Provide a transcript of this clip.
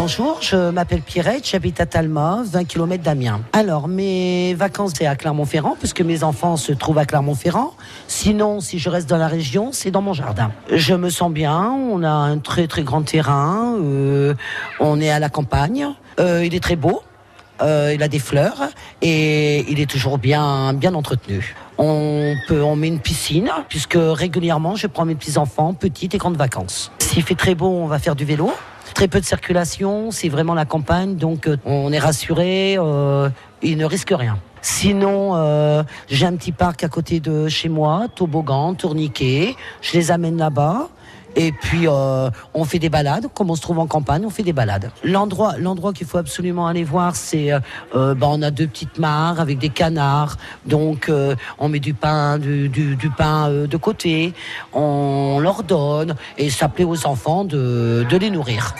bonjour, je m'appelle Pierrette, j'habite à Talma, 20 km d'Amiens. Alors, mes vacances, c'est à Clermont-Ferrand, puisque mes enfants se trouvent à Clermont-Ferrand. Sinon, si je reste dans la région, c'est dans mon jardin. Je me sens bien, on a un très très grand terrain, euh, on est à la campagne, euh, il est très beau. Euh, il a des fleurs et il est toujours bien bien entretenu. On peut on met une piscine puisque régulièrement je prends mes petits enfants petites et grandes vacances. S'il fait très beau, on va faire du vélo. Très peu de circulation, c'est vraiment la campagne, donc euh, on est rassuré, euh, il ne risque rien. Sinon, euh, j'ai un petit parc à côté de chez moi, toboggan, tourniquet. Je les amène là-bas. Et puis euh, on fait des balades, comme on se trouve en campagne, on fait des balades. L'endroit, l'endroit qu'il faut absolument aller voir, c'est, euh, euh, ben, on a deux petites mares avec des canards, donc euh, on met du pain, du, du, du pain euh, de côté, on leur donne et ça plaît aux enfants de, de les nourrir.